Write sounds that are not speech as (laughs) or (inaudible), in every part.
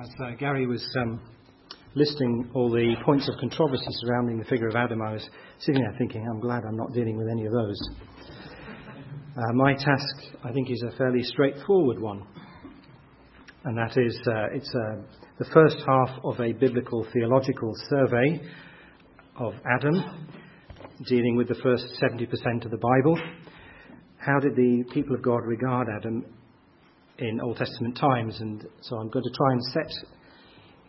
as uh, Gary was um, listing all the points of controversy surrounding the figure of Adam, I was sitting there thinking, I'm glad I'm not dealing with any of those. Uh, my task, I think, is a fairly straightforward one, and that is uh, it's uh, the first half of a biblical theological survey of Adam, dealing with the first 70% of the Bible. How did the people of God regard Adam in Old Testament times? And so I'm going to try and set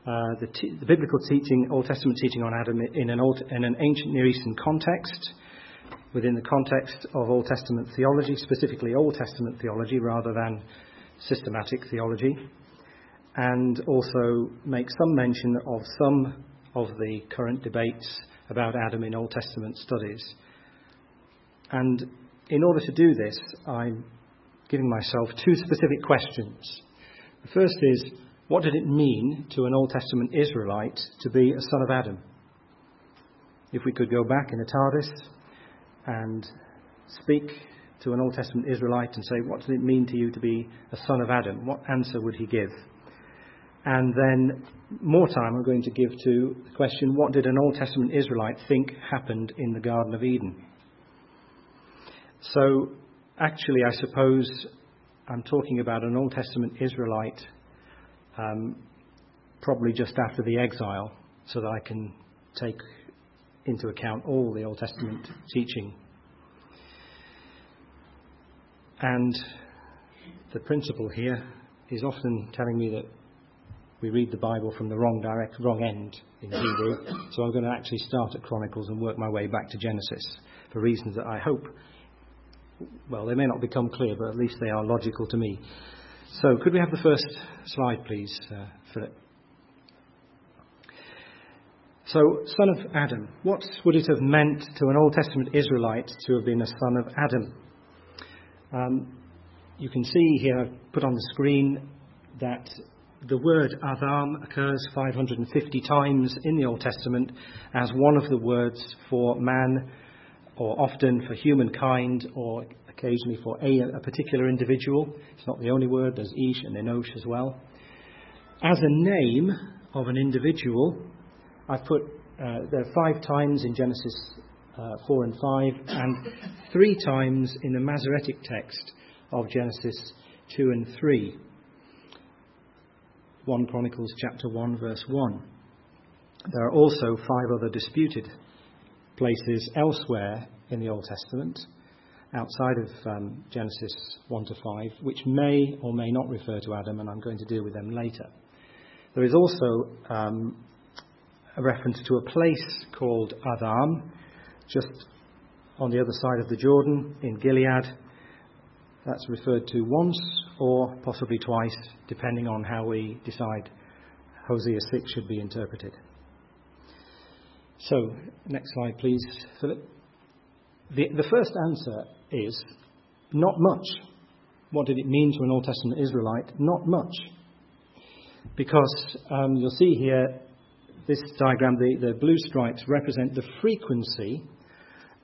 uh, the, t- the, biblical teaching, Old Testament teaching on Adam, in an, old, in an ancient Near Eastern context, within the context of Old Testament theology, specifically Old Testament theology rather than systematic theology, and also make some mention of some of the current debates about Adam in Old Testament studies. And in order to do this, I'm giving myself two specific questions. The first is, what did it mean to an Old Testament Israelite to be a son of Adam? If we could go back in a TARDIS and speak to an Old Testament Israelite and say, What does it mean to you to be a son of Adam? What answer would he give? And then more time I'm going to give to the question, What did an Old Testament Israelite think happened in the Garden of Eden? So, actually, I suppose I'm talking about an Old Testament Israelite um, probably just after the exile, so that I can take into account all the Old Testament teaching. And the principle here is often telling me that we read the Bible from the wrong direct, wrong end in Hebrew. So I'm going to actually start at Chronicles and work my way back to Genesis for reasons that I hope, well, they may not become clear, but at least they are logical to me. So, could we have the first slide, please, uh, Philip? So, son of Adam. What would it have meant to an Old Testament Israelite to have been a son of Adam? Um, you can see here, I've put on the screen, that the word Adam occurs 550 times in the Old Testament as one of the words for man, or often for humankind, or occasionally for a, a particular individual. It's not the only word, there's Ish and Enosh as well. As a name of an individual, I've put uh, there five times in Genesis uh, 4 and 5, and three times in the Masoretic text of Genesis 2 and 3. 1 Chronicles chapter 1, verse 1. There are also five other disputed places elsewhere in the Old Testament outside of um, Genesis 1 to 5, which may or may not refer to Adam, and I'm going to deal with them later. There is also um, a reference to a place called Adam, just on the other side of the Jordan in Gilead. That's referred to once or possibly twice, depending on how we decide Hosea 6 should be interpreted. So, next slide, please, Philip. The, the first answer is not much. What did it mean to an Old Testament Israelite? Not much. Because um, you'll see here, this diagram, the, the blue stripes represent the frequency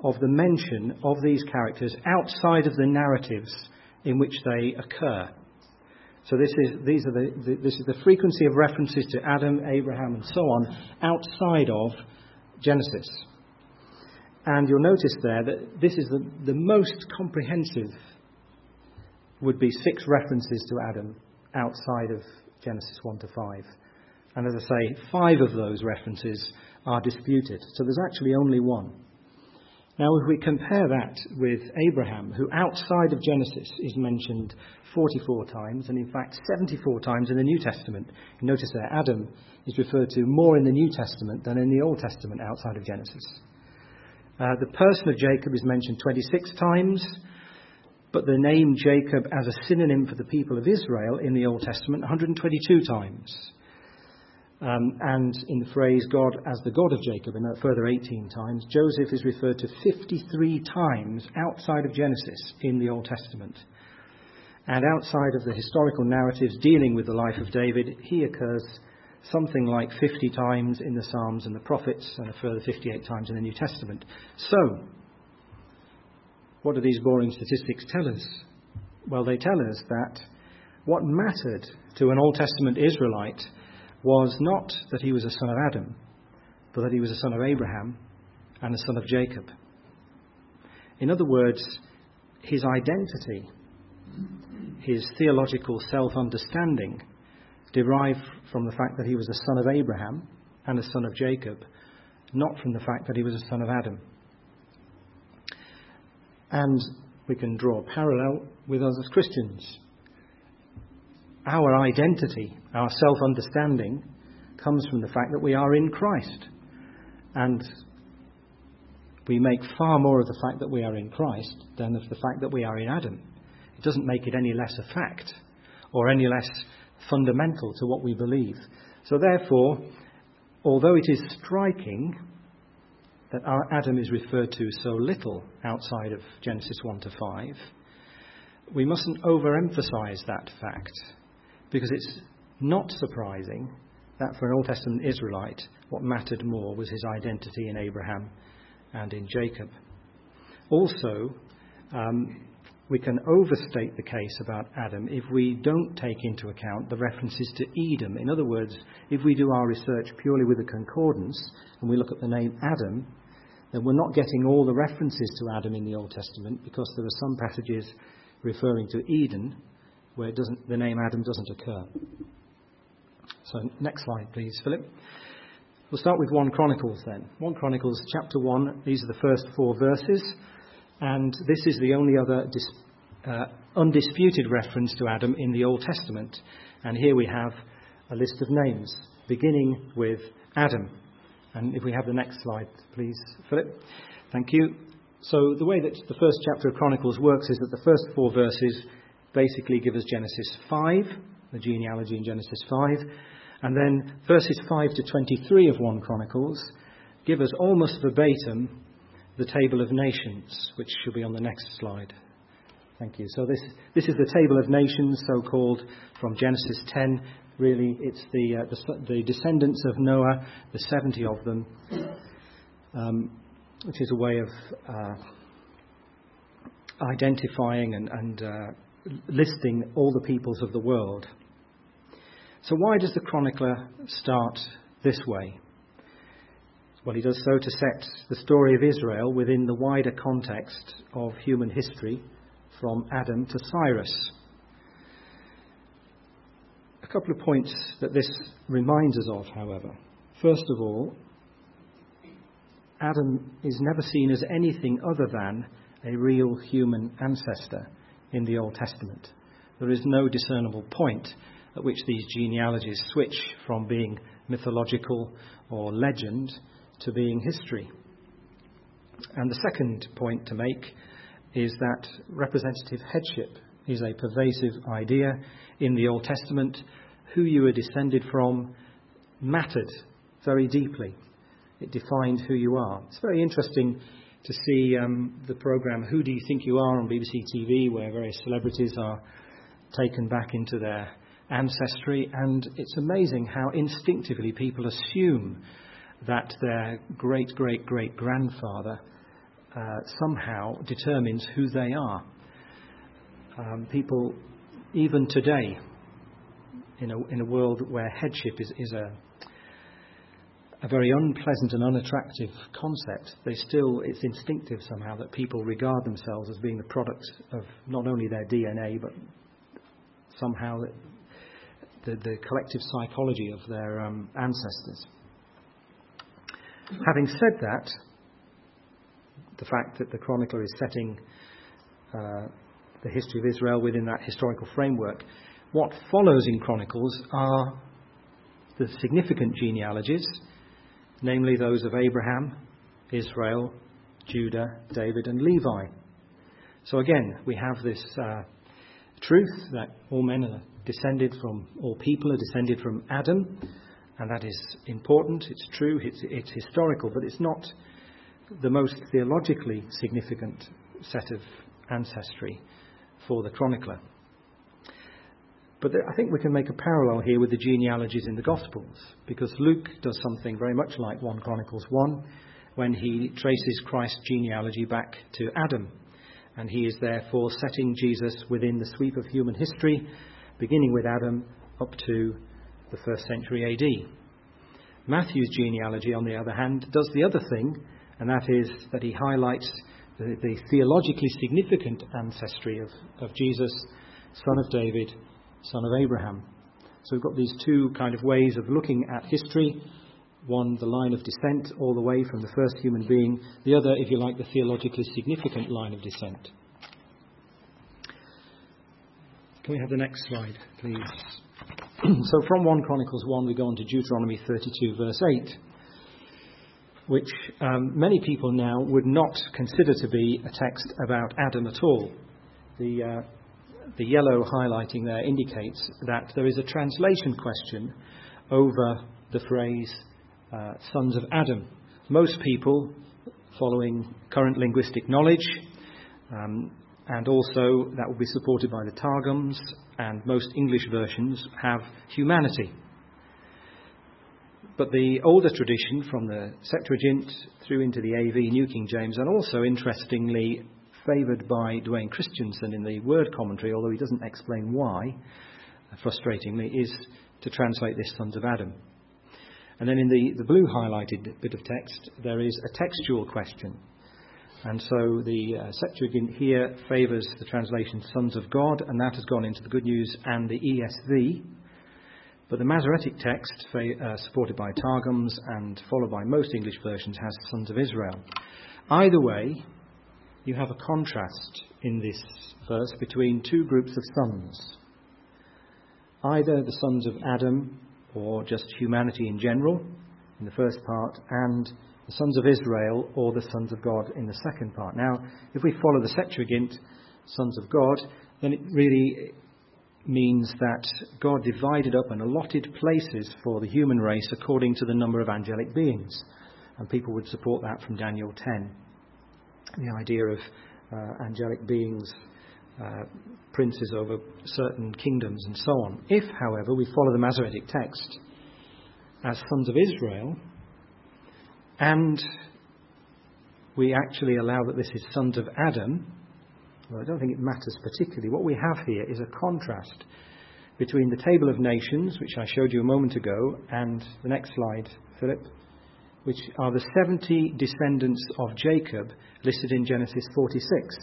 of the mention of these characters outside of the narratives in which they occur. So this is, these are the, the, this is the frequency of references to Adam, Abraham, and so on outside of Genesis. And you'll notice there that this is the, the most comprehensive, would be six references to Adam outside of Genesis 1 to 5. And as I say, five of those references are disputed. So there's actually only one. Now, if we compare that with Abraham, who outside of Genesis is mentioned 44 times, and in fact 74 times in the New Testament, notice there Adam is referred to more in the New Testament than in the Old Testament outside of Genesis. Uh, the person of Jacob is mentioned 26 times, but the name Jacob as a synonym for the people of Israel in the Old Testament 122 times. Um, and in the phrase God as the God of Jacob, and a further 18 times, Joseph is referred to 53 times outside of Genesis in the Old Testament. And outside of the historical narratives dealing with the life of David, he occurs something like 50 times in the Psalms and the prophets, and a further 58 times in the New Testament. So, what do these boring statistics tell us? Well, they tell us that what mattered to an Old Testament Israelite was not that he was a son of Adam, but that he was a son of Abraham and a son of Jacob. In other words, his identity, his theological self understanding, derived from the fact that he was a son of Abraham and a son of Jacob, not from the fact that he was a son of Adam. And we can draw a parallel with us as Christians. Our identity, our self understanding, comes from the fact that we are in Christ. And we make far more of the fact that we are in Christ than of the fact that we are in Adam. It doesn't make it any less a fact or any less fundamental to what we believe. So, therefore, although it is striking that our Adam is referred to so little outside of Genesis 1 to 5, we mustn't overemphasize that fact because it's not surprising that for an Old Testament Israelite, what mattered more was his identity in Abraham and in Jacob. Also, um, we can overstate the case about Adam if we don't take into account the references to Eden. In other words, if we do our research purely with a concordance and we look at the name Adam, then we're not getting all the references to Adam in the Old Testament because there are some passages referring to Eden where the name Adam doesn't occur. So, next slide, please, Philip. We'll start with 1 Chronicles then. 1 Chronicles chapter 1, these are the first four verses, and this is the only other dis- uh, undisputed reference to Adam in the Old Testament. And here we have a list of names, beginning with Adam. And if we have the next slide, please, Philip. Thank you. So, the way that the first chapter of Chronicles works is that the first four verses basically give us Genesis 5, the genealogy in Genesis 5, and then verses 5 to 23 of 1 Chronicles give us almost verbatim the table of nations, which should be on the next slide. Thank you. So, this, this is the table of nations, so called from Genesis 10 really, it's the, uh, the, the, descendants of Noah, the 70 of them, um, which is a way of uh, identifying and, and uh, listing all the peoples of the world. So, why does the chronicler start this way? Well, he does so to set the story of Israel within the wider context of human history from Adam to Cyrus A couple of points that this reminds us of, however. First of all, Adam is never seen as anything other than a real human ancestor in the Old Testament. There is no discernible point at which these genealogies switch from being mythological or legend to being history. And the second point to make is that representative headship is a pervasive idea in the Old Testament who you were descended from mattered very deeply. It defined who you are. It's very interesting to see um, the program Who Do You Think You Are on BBC TV, where various celebrities are taken back into their ancestry, and it's amazing how instinctively people assume that their great great great grandfather uh, somehow determines who they are. Um, people, even today, in a, in a world where headship is, is a, a very unpleasant and unattractive concept, they still, it's instinctive somehow that people regard themselves as being the product of not only their DNA, but somehow the, the collective psychology of their um, ancestors. Having said that, the fact that the chronicler is setting uh, the history of Israel within that historical framework what follows in Chronicles are the significant genealogies, namely those of Abraham, Israel, Judah, David, and Levi. So again, we have this uh, truth that all men are descended from, all people are descended from Adam, and that is important, it's true, it's, it's historical, but it's not the most theologically significant set of ancestry for the chronicler. But I think we can make a parallel here with the genealogies in the Gospels, because Luke does something very much like 1 Chronicles 1 when he traces Christ's genealogy back to Adam. And he is therefore setting Jesus within the sweep of human history, beginning with Adam up to the first century AD. Matthew's genealogy, on the other hand, does the other thing, and that is that he highlights the, the theologically significant ancestry of, of Jesus, son of David, son of Abraham. So we've got these two kind of ways of looking at history one, the line of descent all the way from the first human being, the other, if you like, the theologically significant line of descent. Can we have the next slide, please? (clears throat) so from 1 Chronicles 1, we go on to Deuteronomy 32, verse 8, which um, many people now would not consider to be a text about Adam at all. The, uh, the yellow highlighting there indicates that there is a translation question over the phrase uh, sons of Adam. Most people, following current linguistic knowledge, um, and also that will be supported by the Targums, and most English versions have humanity. But the older tradition from the Septuagint through into the AV, New King James, and also interestingly favoured by Duane Christensen in the word commentary, although he doesn't explain why, frustratingly, is to translate this sons of Adam. And then in the, the blue highlighted bit of text, there is a textual question. And so the uh, Septuagint here favours the translation Sons of God, and that has gone into the Good News and the ESV. But the Masoretic text, uh, supported by Targums and followed by most English versions, has Sons of Israel. Either way, you have a contrast in this verse between two groups of sons. Either the sons of Adam or just humanity in general in the first part, and the sons of Israel or the sons of God in the second part. Now, if we follow the Septuagint, sons of God, then it really means that God divided up and allotted places for the human race according to the number of angelic beings. And people would support that from Daniel 10. The idea of uh, angelic beings uh, princes over certain kingdoms and so on. If, however, we follow the Masoretic text as sons of Israel, and we actually allow that this is sons of Adam, well, I don't think it matters particularly. What we have here is a contrast between the table of nations, which I showed you a moment ago, and the next slide, Philip, which are the 70 descendants of Jacob listed in Genesis 46.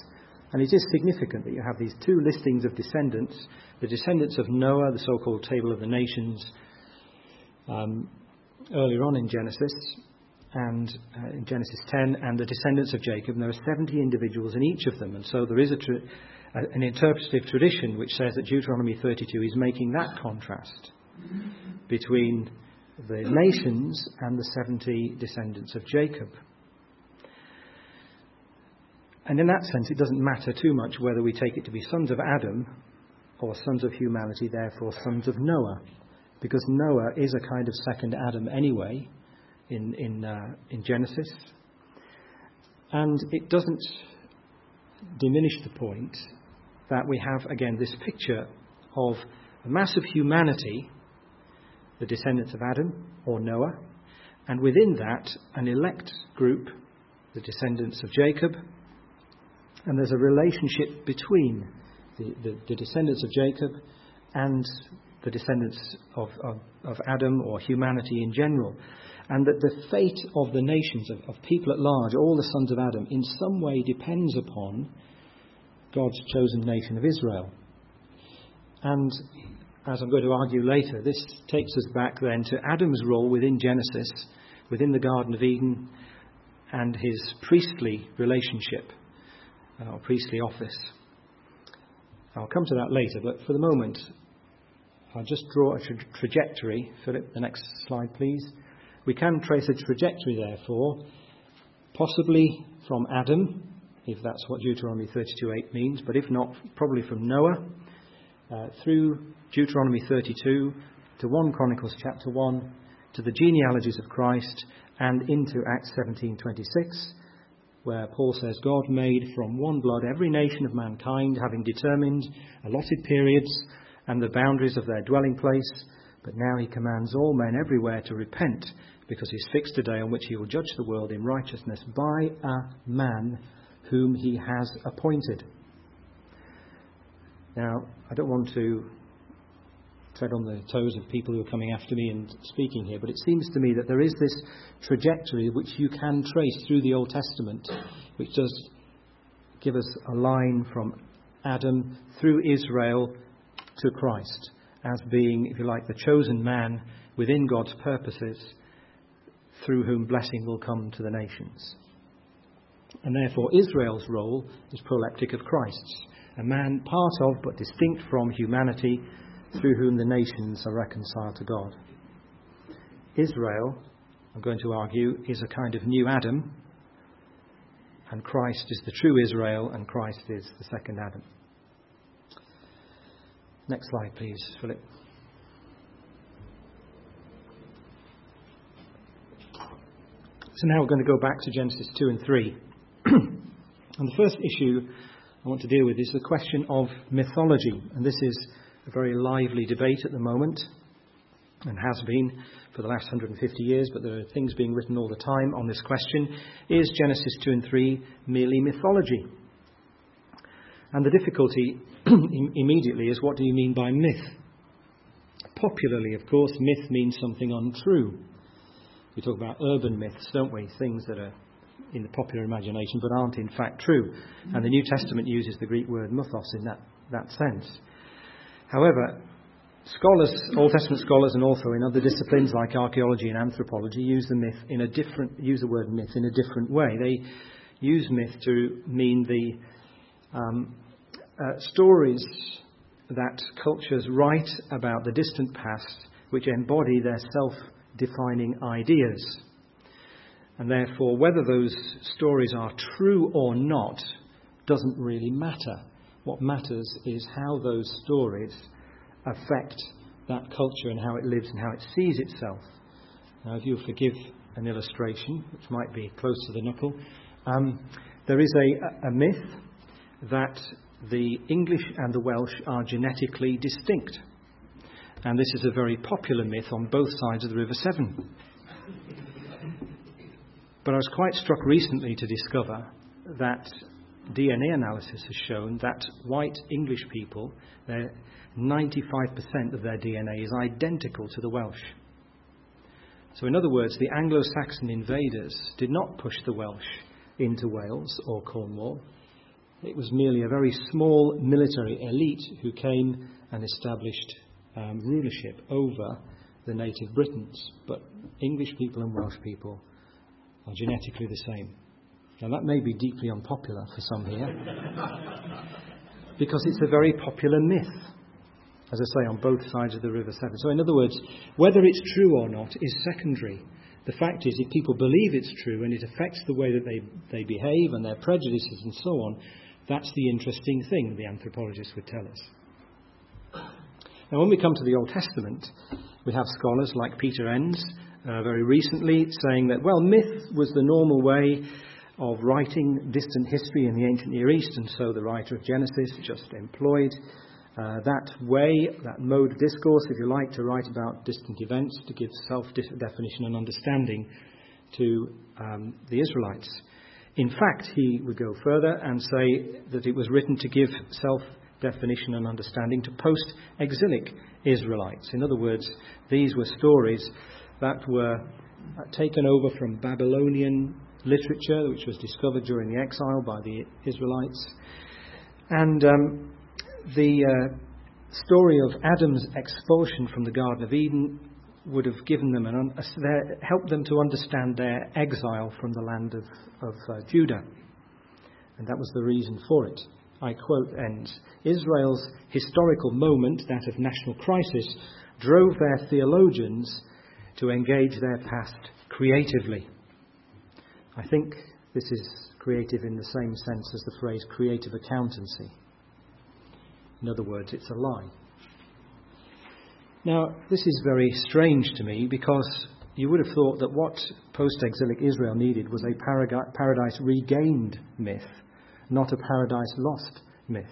And it is significant that you have these two listings of descendants the descendants of Noah, the so called Table of the Nations, um, earlier on in Genesis, and uh, in Genesis 10, and the descendants of Jacob. And there are 70 individuals in each of them. And so there is a tra- an interpretative tradition which says that Deuteronomy 32 is making that contrast between the nations and the 70 descendants of Jacob. And in that sense, it doesn't matter too much whether we take it to be sons of Adam or sons of humanity, therefore sons of Noah, because Noah is a kind of second Adam anyway in, in, uh, in Genesis. And it doesn't diminish the point that we have, again, this picture of a mass of humanity, the descendants of Adam or Noah, and within that, an elect group, the descendants of Jacob, and there's a relationship between the, the, the descendants of Jacob and the descendants of, of, of, Adam or humanity in general. And that the fate of the nations, of, of people at large, all the sons of Adam, in some way depends upon God's chosen nation of Israel. And as I'm going to argue later, this takes us back then to Adam's role within Genesis, within the Garden of Eden, and his priestly relationship uh, or priestly office. I'll come to that later, but for the moment, I'll just draw a tra- trajectory. Philip, the next slide, please. We can trace a trajectory, therefore, possibly from Adam, if that's what Deuteronomy 32:8 means, but if not, probably from Noah, uh, through Deuteronomy 32 to 1 Chronicles chapter 1, to the genealogies of Christ, and into Acts 17:26 where Paul says, God made from one blood every nation of mankind, having determined allotted periods and the boundaries of their dwelling place. But now he commands all men everywhere to repent, because he's fixed a day on which he will judge the world in righteousness by a man whom he has appointed. Now, I don't want to tread on the toes of people who are coming after me and speaking here, but it seems to me that there is this trajectory which you can trace through the Old Testament, which does give us a line from Adam through Israel to Christ as being, if you like, the chosen man within God's purposes through whom blessing will come to the nations. And therefore, Israel's role is proleptic of Christ's, a man part of but distinct from humanity through whom the nations are reconciled to God. Israel, I'm going to argue, is a kind of new Adam, and Christ is the true Israel, and Christ is the second Adam. Next slide, please, Philip. So now we're going to go back to Genesis 2 and 3. (clears throat) and the first issue I want to deal with is the question of mythology. And this is a very lively debate at the moment, and has been for the last 150 years, but there are things being written all the time on this question. Is Genesis 2 and 3 merely mythology? And the difficulty (clears throat) immediately is what do you mean by myth? Popularly, of course, myth means something untrue. We talk about urban myths, don't we? Things that are in the popular imagination but aren't in fact true. And the New Testament uses the Greek word mythos in that, that sense. However, scholars, Old Testament scholars, and also in other disciplines like archaeology and anthropology, use the myth in a different use the word myth in a different way. They use myth to mean the um, uh, stories that cultures write about the distant past, which embody their self defining ideas. And therefore, whether those stories are true or not doesn't really matter. What matters is how those stories affect that culture and how it lives and how it sees itself. Now, if you'll forgive an illustration, which might be close to the knuckle, um, there is a, a myth that the English and the Welsh are genetically distinct. And this is a very popular myth on both sides of the River Severn. But I was quite struck recently to discover that DNA analysis has shown that white English people, 95% of their DNA is identical to the Welsh. So, in other words, the Anglo Saxon invaders did not push the Welsh into Wales or Cornwall. It was merely a very small military elite who came and established um, rulership over the native Britons. But English people and Welsh people are genetically the same. Now, that may be deeply unpopular for some here, (laughs) because it's a very popular myth, as I say, on both sides of the River Severn. So, in other words, whether it's true or not is secondary. The fact is, if people believe it's true and it affects the way that they, they behave and their prejudices and so on, that's the interesting thing, the anthropologists would tell us. Now, when we come to the Old Testament, we have scholars like Peter Enns uh, very recently saying that, well, myth was the normal way of writing distant history in the ancient Near East, and so the writer of Genesis just employed uh, that way, that mode of discourse, if you like, to write about distant events, to give self definition and understanding to um, the Israelites. In fact, he would go further and say that it was written to give self definition and understanding to post exilic Israelites. In other words, these were stories that were taken over from Babylonian literature, which was discovered during the exile by the Israelites. And um, the uh, story of Adam's expulsion from the Garden of Eden would have given them an, uh, helped them to understand their exile from the land of, of uh, Judah. And that was the reason for it. I quote Enns Israel's historical moment, that of national crisis, drove their theologians to engage their past creatively. I think this is creative in the same sense as the phrase creative accountancy. In other words, it's a lie. Now, this is very strange to me because you would have thought that what post exilic Israel needed was a paradise regained myth, not a paradise lost myth.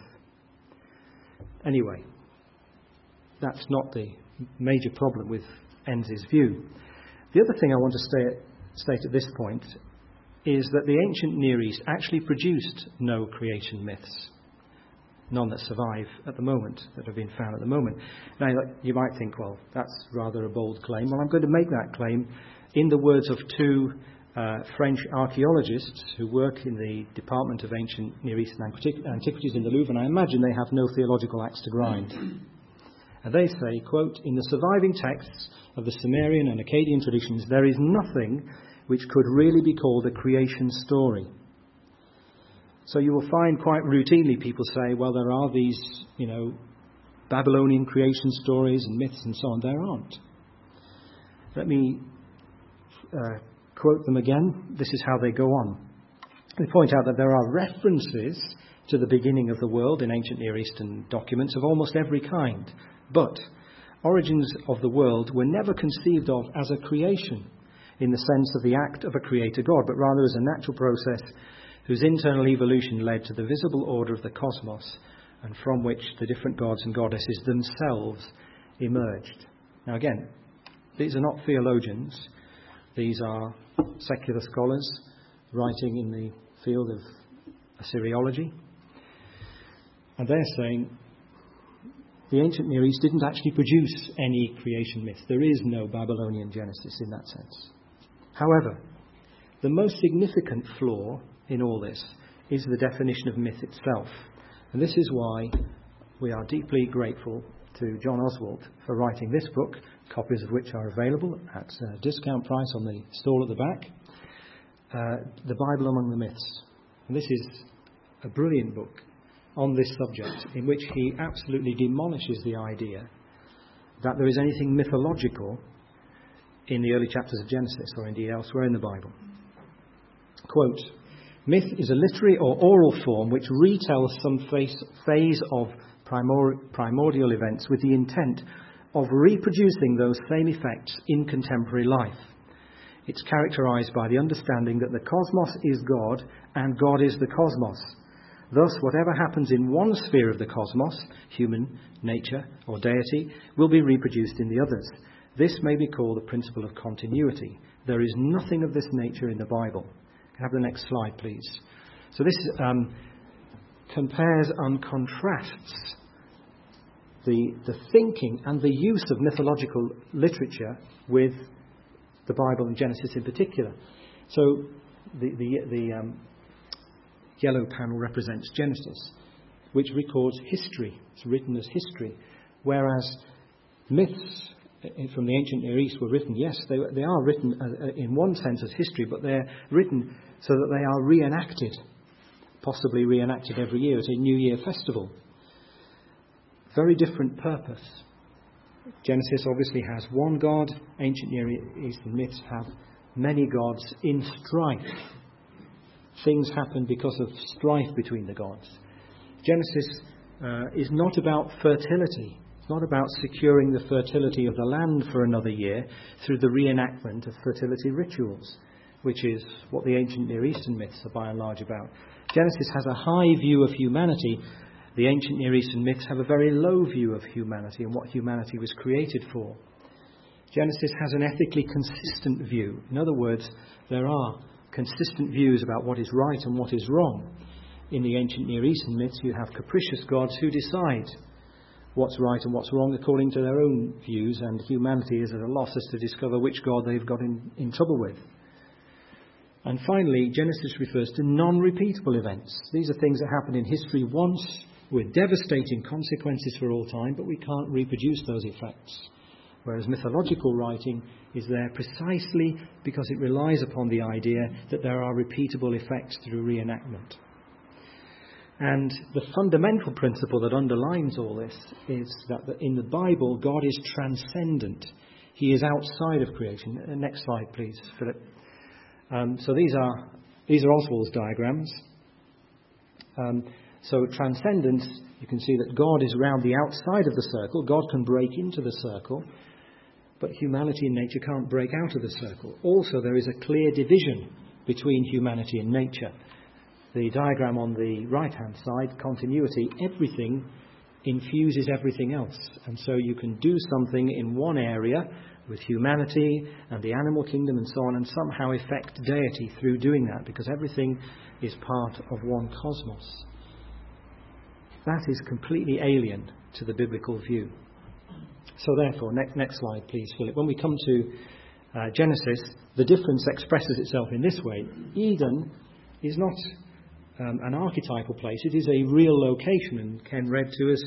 Anyway, that's not the major problem with Enns's view. The other thing I want to state, state at this point is that the ancient Near East actually produced no creation myths. none that survive at the moment, that have been found at the moment. Now, you might think, well, that's rather a bold claim. Well, I'm going to make that claim in the words of two uh, French archaeologists who work in the Department of Ancient Near Eastern Antiquities in the Louvre, and I imagine they have no theological axe to grind. And they say, quote, In the surviving texts of the Sumerian and Akkadian traditions, there is nothing which could really be called a creation story. So you will find quite routinely people say, well, there are these, you know, Babylonian creation stories and myths and so on. There aren't. Let me uh, quote them again. This is how they go on. They point out that there are references to the beginning of the world in ancient Near Eastern documents of almost every kind. But origins of the world were never conceived of as a creation in the sense of the act of a creator God, but rather as a natural process whose internal evolution led to the visible order of the cosmos and from which the different gods and goddesses themselves emerged. Now, again, these are not theologians, these are secular scholars writing in the field of Assyriology. And they're saying the ancient Near East didn't actually produce any creation myth. There is no Babylonian Genesis in that sense. However, the most significant flaw in all this is the definition of myth itself. And this is why we are deeply grateful to John Oswalt for writing this book, copies of which are available at a discount price on the stall at the back. Uh, the Bible Among the Myths. And this is a brilliant book on this subject in which he absolutely demolishes the idea that there is anything mythological in the early chapters of Genesis or indeed elsewhere in the Bible. Quote Myth is a literary or oral form which retells some phase of primordial events with the intent of reproducing those same effects in contemporary life. It's characterized by the understanding that the cosmos is God and God is the cosmos. Thus, whatever happens in one sphere of the cosmos, human, nature, or deity, will be reproduced in the others. This may be called the principle of continuity. There is nothing of this nature in the Bible. Have the next slide, please. So this um, compares and contrasts the, the thinking and the use of mythological literature with the Bible and Genesis in particular. So the, the, the um, yellow panel represents Genesis, which records history. It's written as history. Whereas myths from the ancient Near East were written, yes, they, they are written uh, uh, in one sense as history, but they're written so that they are reenacted, possibly reenacted every year at a New Year festival. Very different purpose. Genesis obviously has one God, ancient Near Eastern myths have many gods in strife. Things happen because of strife between the gods. Genesis uh, is not about fertility. It's not about securing the fertility of the land for another year through the reenactment of fertility rituals, which is what the ancient Near Eastern myths are by and large about. Genesis has a high view of humanity. The ancient Near Eastern myths have a very low view of humanity and what humanity was created for. Genesis has an ethically consistent view. In other words, there are consistent views about what is right and what is wrong. In the ancient Near Eastern myths, you have capricious gods who decide what's right and what's wrong according to their own views, and humanity is at a loss as to discover which God they've got in, in trouble with. And finally, Genesis refers to non repeatable events. These are things that happen in history once with devastating consequences for all time, but we can't reproduce those effects. Whereas mythological writing is there precisely because it relies upon the idea that there are repeatable effects through reenactment. And the fundamental principle that underlines all this is that in the Bible, God is transcendent. He is outside of creation. Uh, next slide, please, Philip. Um, so these are these are Oswalt's diagrams. Um, so transcendence, you can see that God is around the outside of the circle. God can break into the circle, but humanity and nature can't break out of the circle. Also, there is a clear division between humanity and nature the diagram on the right hand side, continuity, everything infuses everything else. And so you can do something in one area with humanity and the animal kingdom and so on, and somehow affect deity through doing that because everything is part of one cosmos. That is completely alien to the biblical view. So, therefore, next, next slide, please, Philip. When we come to uh, Genesis, the difference expresses itself in this way Eden is not um, an archetypal place, it is a real location. And Ken read to us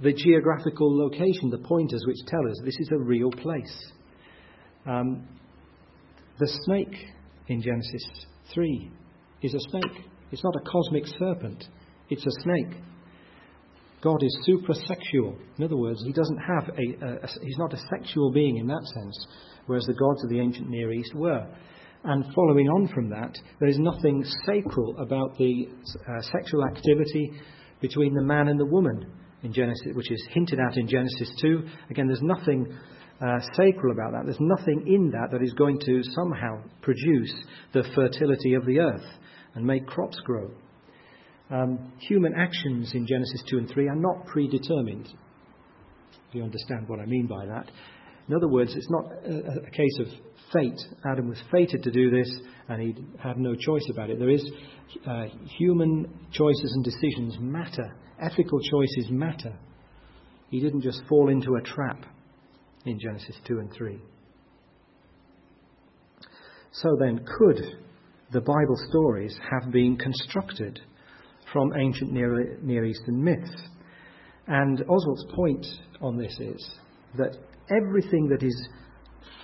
the geographical location, the pointers which tell us this is a real place. Um, the snake in Genesis 3 is a snake. It's not a cosmic serpent, it's a snake. God is suprasexual. In other words, he doesn't have a, a, a, he's not a sexual being in that sense, whereas the gods of the ancient Near East were. And following on from that, there is nothing sacral about the uh, sexual activity between the man and the woman in Genesis, which is hinted at in Genesis 2. Again, there's nothing uh, sacral about that. There's nothing in that that is going to somehow produce the fertility of the earth and make crops grow. Um, human actions in Genesis 2 and 3 are not predetermined. If you understand what I mean by that. In other words, it's not a, a case of fate. Adam was fated to do this and he had no choice about it. There is uh, human choices and decisions matter, ethical choices matter. He didn't just fall into a trap in Genesis 2 and 3. So then, could the Bible stories have been constructed from ancient Near, Near Eastern myths? And Oswalt's point on this is that everything that is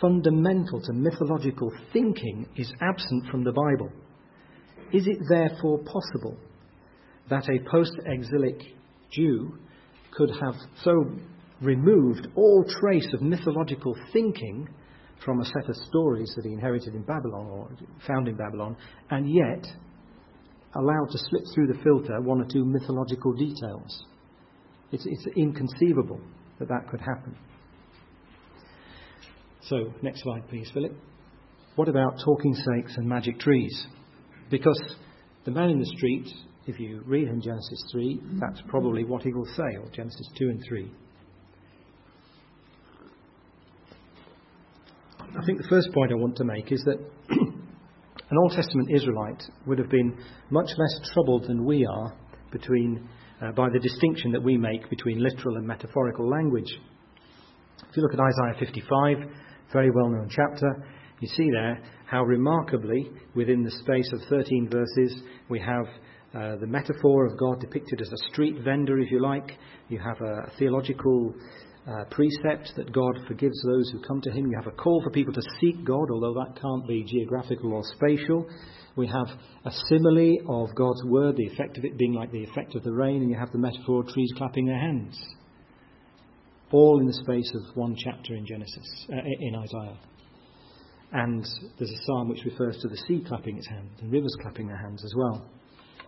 fundamental to mythological thinking is absent from the Bible. Is it therefore possible that a post exilic Jew could have so removed all trace of mythological thinking from a set of stories that he inherited in Babylon or found in Babylon, and yet allowed to slip through the filter one or two mythological details. It's, it's inconceivable that that could happen. So, next slide, please, Philip. What about talking snakes and magic trees? Because the man in the street, if you read in Genesis 3, that's probably what he will say, or Genesis 2 and 3. I think the first point I want to make is that (clears throat) an Old Testament Israelite would have been much less troubled than we are between, uh, by the distinction that we make between literal and metaphorical language. If you look at Isaiah 55, very well known chapter, you see there how remarkably, within the space of 13 verses, we have uh, the metaphor of God depicted as a street vendor, if you like. You have a theological uh, precept that God forgives those who come to Him. You have a call for people to seek God, although that can't be geographical or spatial. We have a simile of God's word, the effect of it being like the effect of the rain, and you have the metaphor of trees clapping their hands. All in the space of one chapter in Genesis, uh, in Isaiah. And there's a psalm which refers to the sea clapping its hands and rivers clapping their hands as well.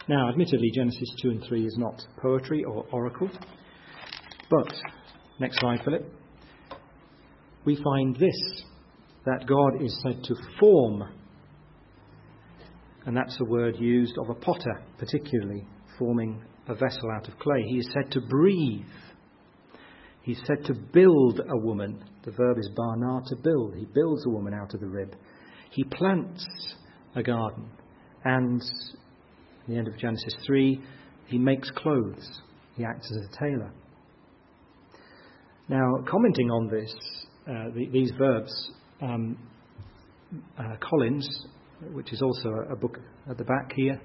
Now, admittedly, Genesis 2 and 3 is not poetry or oracle, but Next slide, Philip. We find this that God is said to form, and that's a word used of a potter, particularly forming a vessel out of clay. He is said to breathe. He's said to build a woman. The verb is bana, to build. He builds a woman out of the rib. He plants a garden. And in the end of Genesis 3, he makes clothes. He acts as a tailor. Now, commenting on this, uh, the, these verbs, um, uh, Collins, which is also a, book at the back here,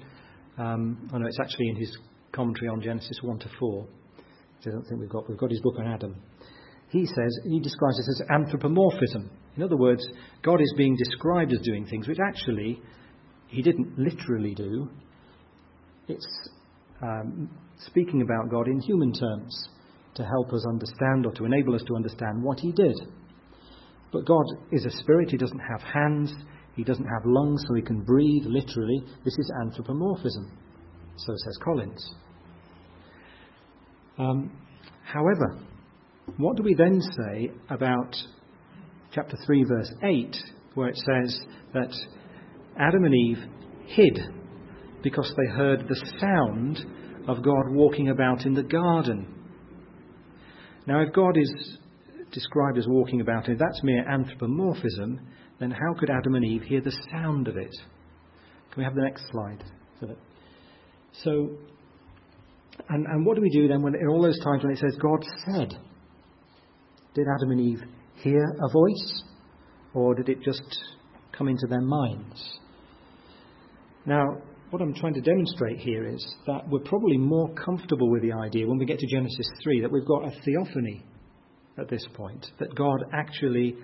um, I know it's actually in his commentary on Genesis 1 to 4, which I don't think we've got. We've got his book on Adam. He says, he describes this as anthropomorphism. In other words, God is being described as doing things which actually he didn't literally do. It's um, speaking about God in human terms to help us understand or to enable us to understand what he did. But God is a spirit, he doesn't have hands, he doesn't have lungs, so he can breathe literally. This is anthropomorphism, so says Collins. Um, however, what do we then say about chapter 3, verse 8, where it says that Adam and Eve hid because they heard the sound of God walking about in the garden? Now, if God is described as walking about, if that's mere anthropomorphism, then how could Adam and Eve hear the sound of it? Can we have the next slide, Philip? So, And, and what do we do then when, in all those times when it says God said? Did Adam and Eve hear a voice? Or did it just come into their minds? Now, what I'm trying to demonstrate here is that we're probably more comfortable with the idea when we get to Genesis 3 that we've got a theophany at this point, that God actually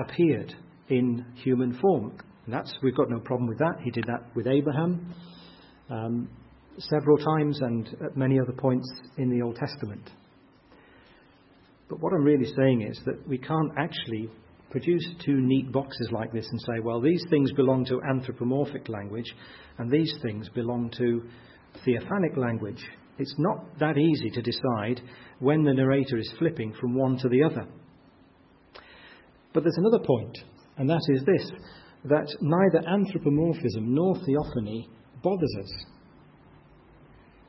appeared in human form. And that's, we've got no problem with that. He did that with Abraham um, several times and at many other points in the Old Testament. But what I'm really saying is that we can't actually produce two neat boxes like this and say, well, these things belong to anthropomorphic language and these things belong to theophanic language. It's not that easy to decide when the narrator is flipping from one to the other. But there's another point, and that is this that neither anthropomorphism nor theophany bothers us.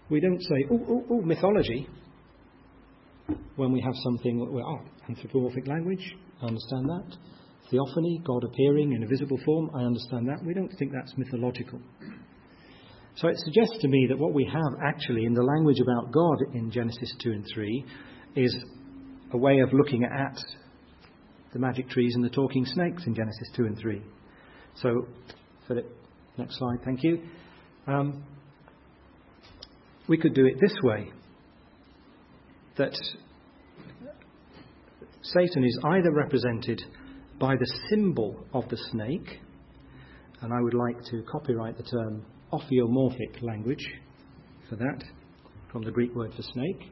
We don't say, oh, oh, oh, mythology, when we have something, well, oh, anthropomorphic language, I understand that. Theophany, God appearing in a visible form, I understand that. We don't think that's mythological. So it suggests to me that what we have actually in the language about God in Genesis 2 and 3 is a way of looking at the magic trees and the talking snakes in Genesis 2 and 3. So, Philip, next slide, thank you. Um, we could do it this way that Satan is either represented by the symbol of the snake, and I would like to copyright the term ophiomorphic language for that, from the Greek word for snake,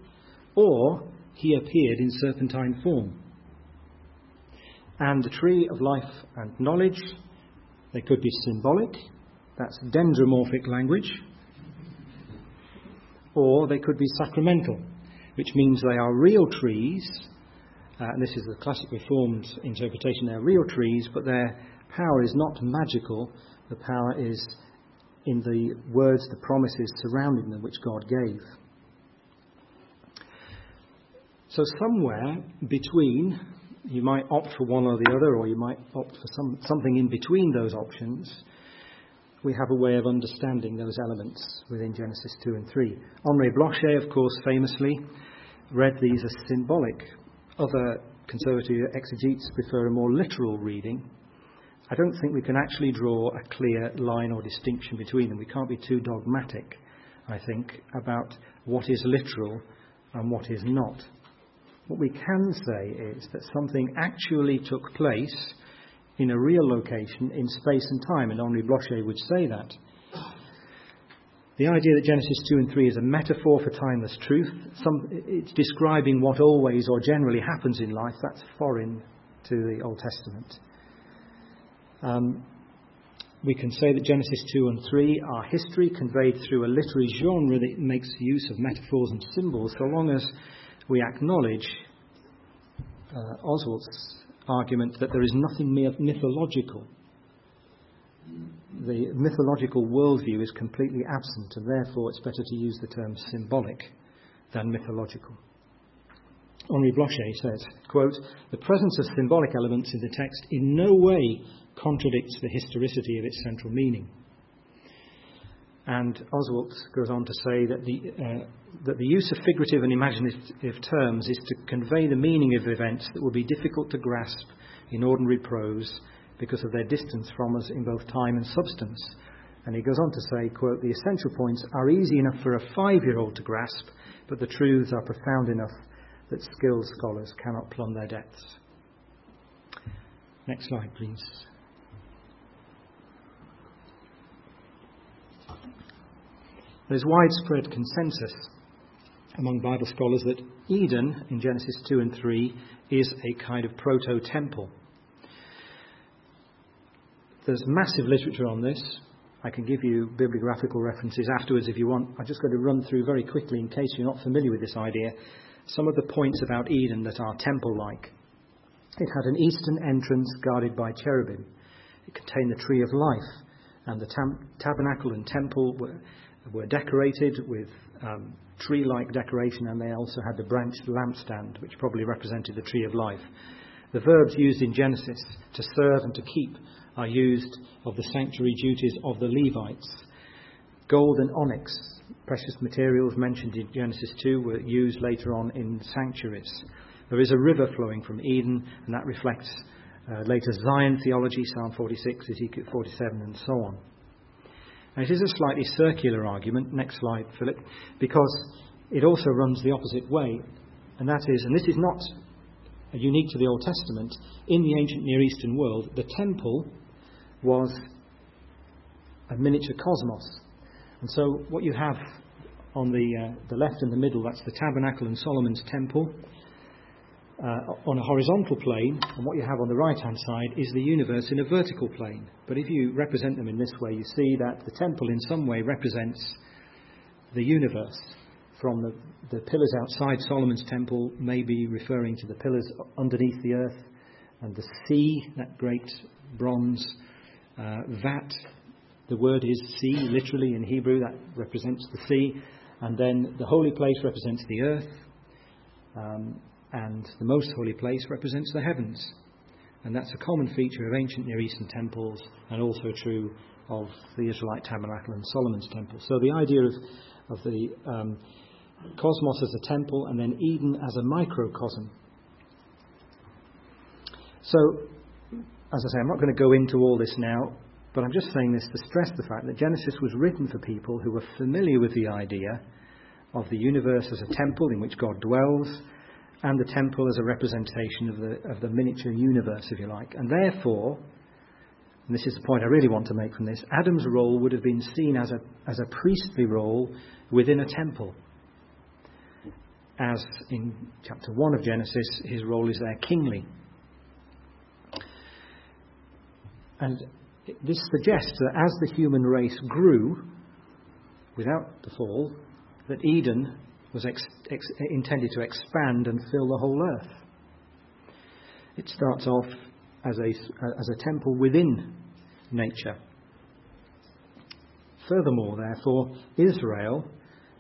or he appeared in serpentine form. And the tree of life and knowledge, they could be symbolic, that's dendromorphic language, or they could be sacramental, which means they are real trees uh, and this is the classic Reformed interpretation. They're real trees, but their power is not magical. The power is in the words, the promises surrounding them, which God gave. So, somewhere between, you might opt for one or the other, or you might opt for some, something in between those options. We have a way of understanding those elements within Genesis 2 and 3. Henri Blocher, of course, famously read these as symbolic other conservative exegetes prefer a more literal reading. I don't think we can actually draw a clear line or distinction between them. We can't be too dogmatic, I think, about what is literal and what is not. What we can say is that something actually took place in a real location in space and time, and Henri Blocher would say that. The idea that Genesis 2 and 3 is a metaphor for timeless truth, some, it's describing what always or generally happens in life, that's foreign to the Old Testament. Um, we can say that Genesis 2 and 3 are history conveyed through a literary genre that makes use of metaphors and symbols, so long as we acknowledge uh, Oswalt's argument that there is nothing mythological the mythological worldview is completely absent, and therefore it's better to use the term symbolic than mythological. Henri Blocher says, quote, The presence of symbolic elements in the text in no way contradicts the historicity of its central meaning. And Oswalt goes on to say that the, uh, that the use of figurative and imaginative terms is to convey the meaning of events that will be difficult to grasp in ordinary prose because of their distance from us in both time and substance. And he goes on to say, quote, the essential points are easy enough for a five-year-old to grasp, but the truths are profound enough that skilled scholars cannot plumb their depths. Next slide, please. There's widespread consensus among Bible scholars that Eden in Genesis 2 and 3 is a kind of proto temple. There's massive literature on this. I can give you bibliographical references afterwards if you want. I'm just going to run through very quickly, in case you're not familiar with this idea, some of the points about Eden that are temple like. It had an eastern entrance guarded by cherubim. It contained the tree of life, and the tam- tabernacle and temple were, were decorated with um, tree like decoration, and they also had the branched lampstand, which probably represented the tree of life. The verbs used in Genesis to serve and to keep are used of the sanctuary duties of the Levites. Gold and onyx precious materials mentioned in Genesis 2 were used later on in sanctuaries. There is a river flowing from Eden, and that reflects uh, later Zion theology, Psalm 46, Ezekiel 47, and so on. Now, it is a slightly circular argument. Next slide, Philip, because it also runs the opposite way, and that is, and this is not unique to the Old Testament, in the ancient Near Eastern world, the temple was a miniature cosmos. And so, what you have on the, uh, the left and the middle, that's the tabernacle and Solomon's temple. Uh, on a horizontal plane, and what you have on the right hand side is the universe in a vertical plane. But if you represent them in this way, you see that the temple in some way represents the universe. From the, the pillars outside Solomon's temple, may be referring to the pillars underneath the earth, and the sea, that great bronze uh, vat. The word is sea, literally in Hebrew, that represents the sea. And then the holy place represents the earth. Um, and the most holy place represents the heavens. And that's a common feature of ancient Near Eastern temples and also true of the Israelite tabernacle and Solomon's temple. So the idea of, of the um, cosmos as a temple and then Eden as a microcosm. So, as I say, I'm not going to go into all this now, but I'm just saying this to stress the fact that Genesis was written for people who were familiar with the idea of the universe as a temple in which God dwells and the temple as a representation of the, of the miniature universe, if you like. And therefore, and this is the point I really want to make from this, Adam's role would have been seen as a, as a priestly role within a temple. As in chapter 1 of Genesis, his role is there kingly. And this suggests that as the human race grew, without the fall, that Eden was ex- ex- intended to expand and fill the whole earth. It starts off as a, as a temple within nature. Furthermore, therefore, Israel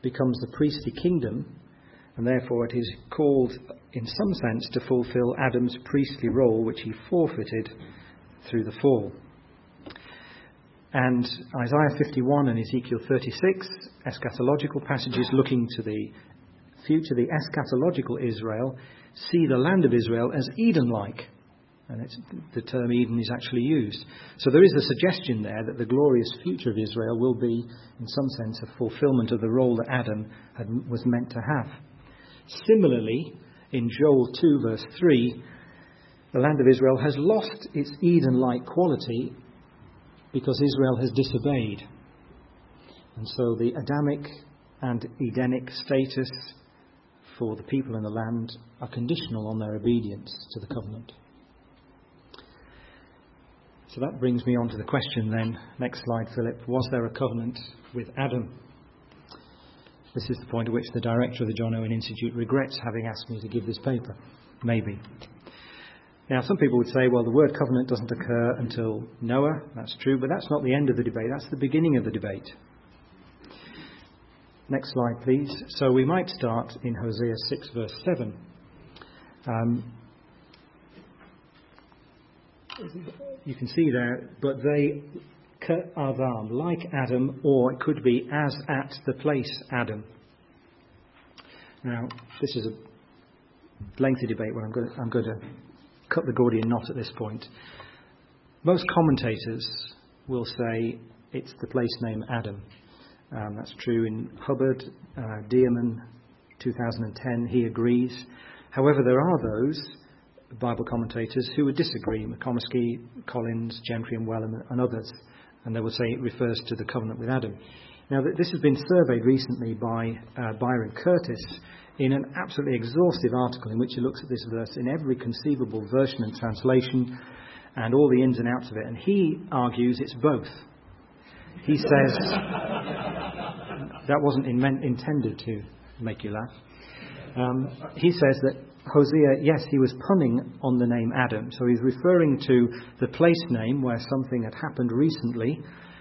becomes the priestly kingdom, and therefore it is called, in some sense, to fulfill Adam's priestly role, which he forfeited through the fall. And Isaiah 51 and Ezekiel 36, eschatological passages looking to the future, the eschatological Israel, see the land of Israel as Eden like. And the term Eden is actually used. So there is a suggestion there that the glorious future of Israel will be, in some sense, a fulfillment of the role that Adam had, was meant to have. Similarly, in Joel 2, verse 3, the land of Israel has lost its Eden like quality because Israel has disobeyed. And so the Adamic and Edenic status for the people in the land are conditional on their obedience to the covenant. So that brings me on to the question then. Next slide, Philip. Was there a covenant with Adam? This is the point at which the director of the John Owen Institute regrets having asked me to give this paper. Maybe. Now, some people would say, well, the word covenant doesn't occur until Noah. That's true, but that's not the end of the debate. That's the beginning of the debate. Next slide, please. So we might start in Hosea 6, verse 7. Um, you can see there, but they Adam, like Adam, or it could be as at the place Adam. Now, this is a lengthy debate where I'm going to, I'm going to cut the Gordian knot at this point. Most commentators will say it's the place name Adam. Um, that's true in Hubbard, uh, Dearman, 2010. He agrees. However, there are those Bible commentators who would disagree McComiskey, Collins, Gentry, and Wellum, and others, and they will say it refers to the covenant with Adam. Now, this has been surveyed recently by uh, Byron Curtis in an absolutely exhaustive article in which he looks at this verse in every conceivable version and translation and all the ins and outs of it. And he argues it's both. He says that wasn't in, intended to make you laugh. Um, he says that Hosea, yes, he was punning on the name Adam. So he's referring to the place name where something had happened recently,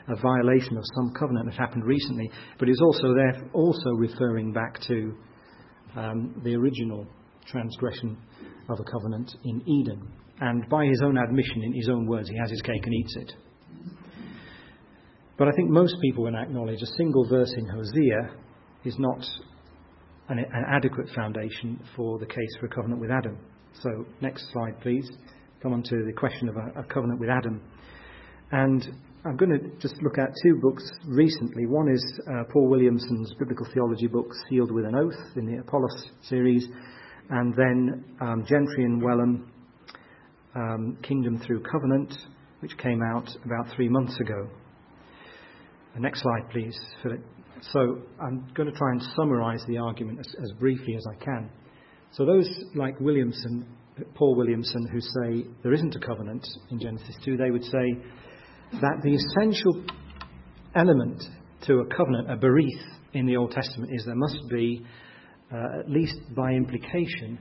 a violation of some covenant had happened recently, but he's also there also referring back to um, the original transgression of a covenant in Eden. And by his own admission, in his own words, he has his cake and eats it. But I think most people will acknowledge a single verse in Hosea is not an, an adequate foundation for the case for a covenant with Adam. So, next slide, please. Come on to the question of a, a covenant with Adam. And I'm going to just look at two books recently. One is uh, Paul Williamson's biblical theology book, Sealed with an Oath, in the Apollos series, and then um, Gentry and Wellum, um, Kingdom Through Covenant, which came out about three months ago. The next slide, please, Philip. So I'm going to try and summarize the argument as, as briefly as I can. So those like Williamson, Paul Williamson, who say there isn't a covenant in Genesis 2, they would say that the essential element to a covenant, a berith, in the Old Testament is there must be, uh, at least by implication,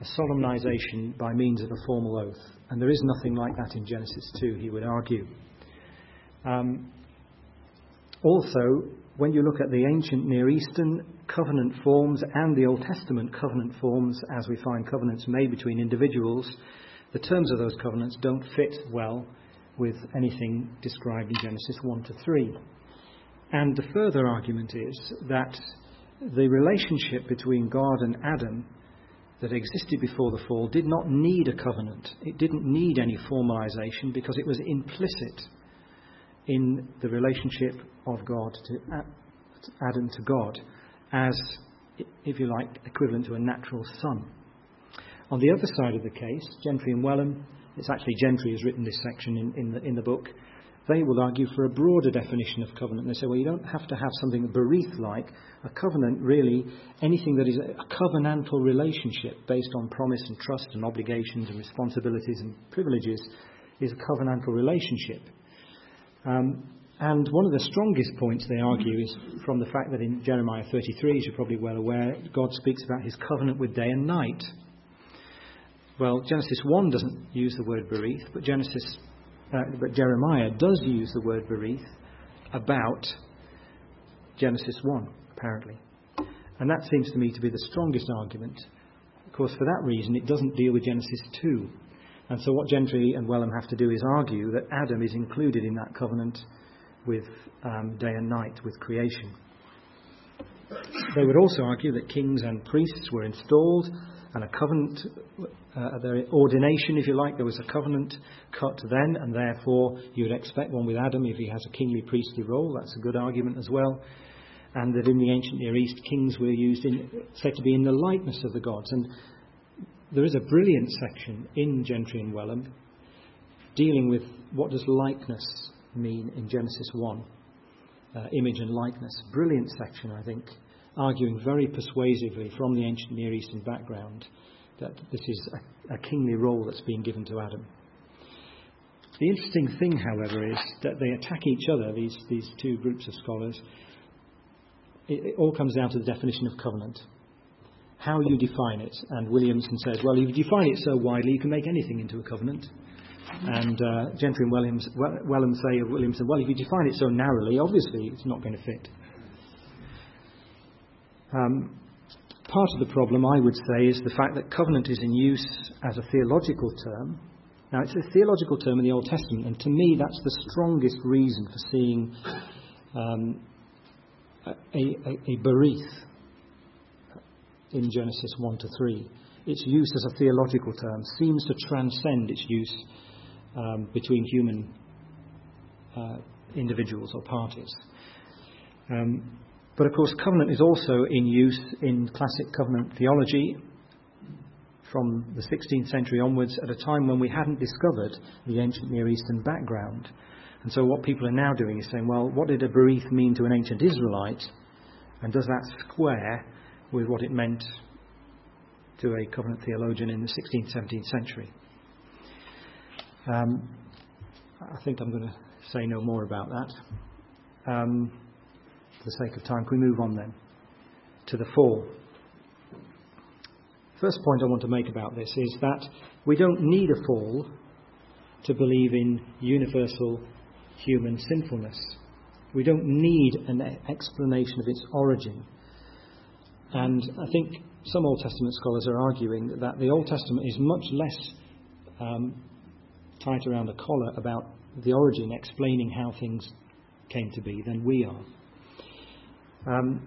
a solemnization by means of a formal oath. And there is nothing like that in Genesis 2, he would argue. Um, also, when you look at the ancient Near Eastern covenant forms and the Old Testament covenant forms, as we find covenants made between individuals, the terms of those covenants don't fit well with anything described in Genesis 1 to 3. And the further argument is that the relationship between God and Adam that existed before the fall did not need a covenant. It didn't need any formalization because it was implicit in the relationship of God to Adam to God as, if you like, equivalent to a natural son. On the other side of the case, Gentry and Wellum it's actually Gentry who's written this section in, in, the, in the book. They will argue for a broader definition of covenant. They say, well, you don't have to have something berith like. A covenant, really, anything that is a covenantal relationship based on promise and trust and obligations and responsibilities and privileges, is a covenantal relationship. Um, and one of the strongest points they argue is from the fact that in Jeremiah 33, as you're probably well aware, God speaks about his covenant with day and night. Well, Genesis 1 doesn't use the word berith, but Genesis, uh, but Jeremiah does use the word berith about Genesis 1, apparently. And that seems to me to be the strongest argument. Of course, for that reason, it doesn't deal with Genesis 2. And so, what Gentry and Wellum have to do is argue that Adam is included in that covenant with um, day and night, with creation. They would also argue that kings and priests were installed and a covenant, uh, their ordination, if you like, there was a covenant cut then, and therefore you would expect one with Adam if he has a kingly priestly role. That's a good argument as well. And that in the ancient Near East, kings were used in, said to be in the likeness of the gods. And there is a brilliant section in Gentry and Wellum dealing with what does likeness mean in Genesis 1, uh, image and likeness. Brilliant section, I think arguing very persuasively from the ancient Near Eastern background that this is a, a kingly role that's being given to Adam. The interesting thing, however, is that they attack each other, these, these two groups of scholars. It, it all comes down to the definition of covenant. How you define it. And Williamson says, well, if you define it so widely, you can make anything into a covenant. And uh, Gentry and Wellum say of Williamson, well, if you define it so narrowly, obviously it's not going to fit. Um, part of the problem, I would say, is the fact that covenant is in use as a theological term. Now, it's a theological term in the Old Testament, and to me, that's the strongest reason for seeing um, a, a, a in Genesis 1 to 3. Its use as a theological term seems to transcend its use um, between human uh, individuals or parties. Um, but of course, covenant is also in use in classic covenant theology from the 16th century onwards at a time when we hadn't discovered the ancient Near Eastern background. And so, what people are now doing is saying, well, what did a berith mean to an ancient Israelite? And does that square with what it meant to a covenant theologian in the 16th, 17th century? Um, I think I'm going to say no more about that. Um, the sake of time, can we move on then to the fall? First point I want to make about this is that we don't need a fall to believe in universal human sinfulness. We don't need an explanation of its origin. And I think some Old Testament scholars are arguing that the Old Testament is much less um, tight around the collar about the origin, explaining how things came to be, than we are. Um,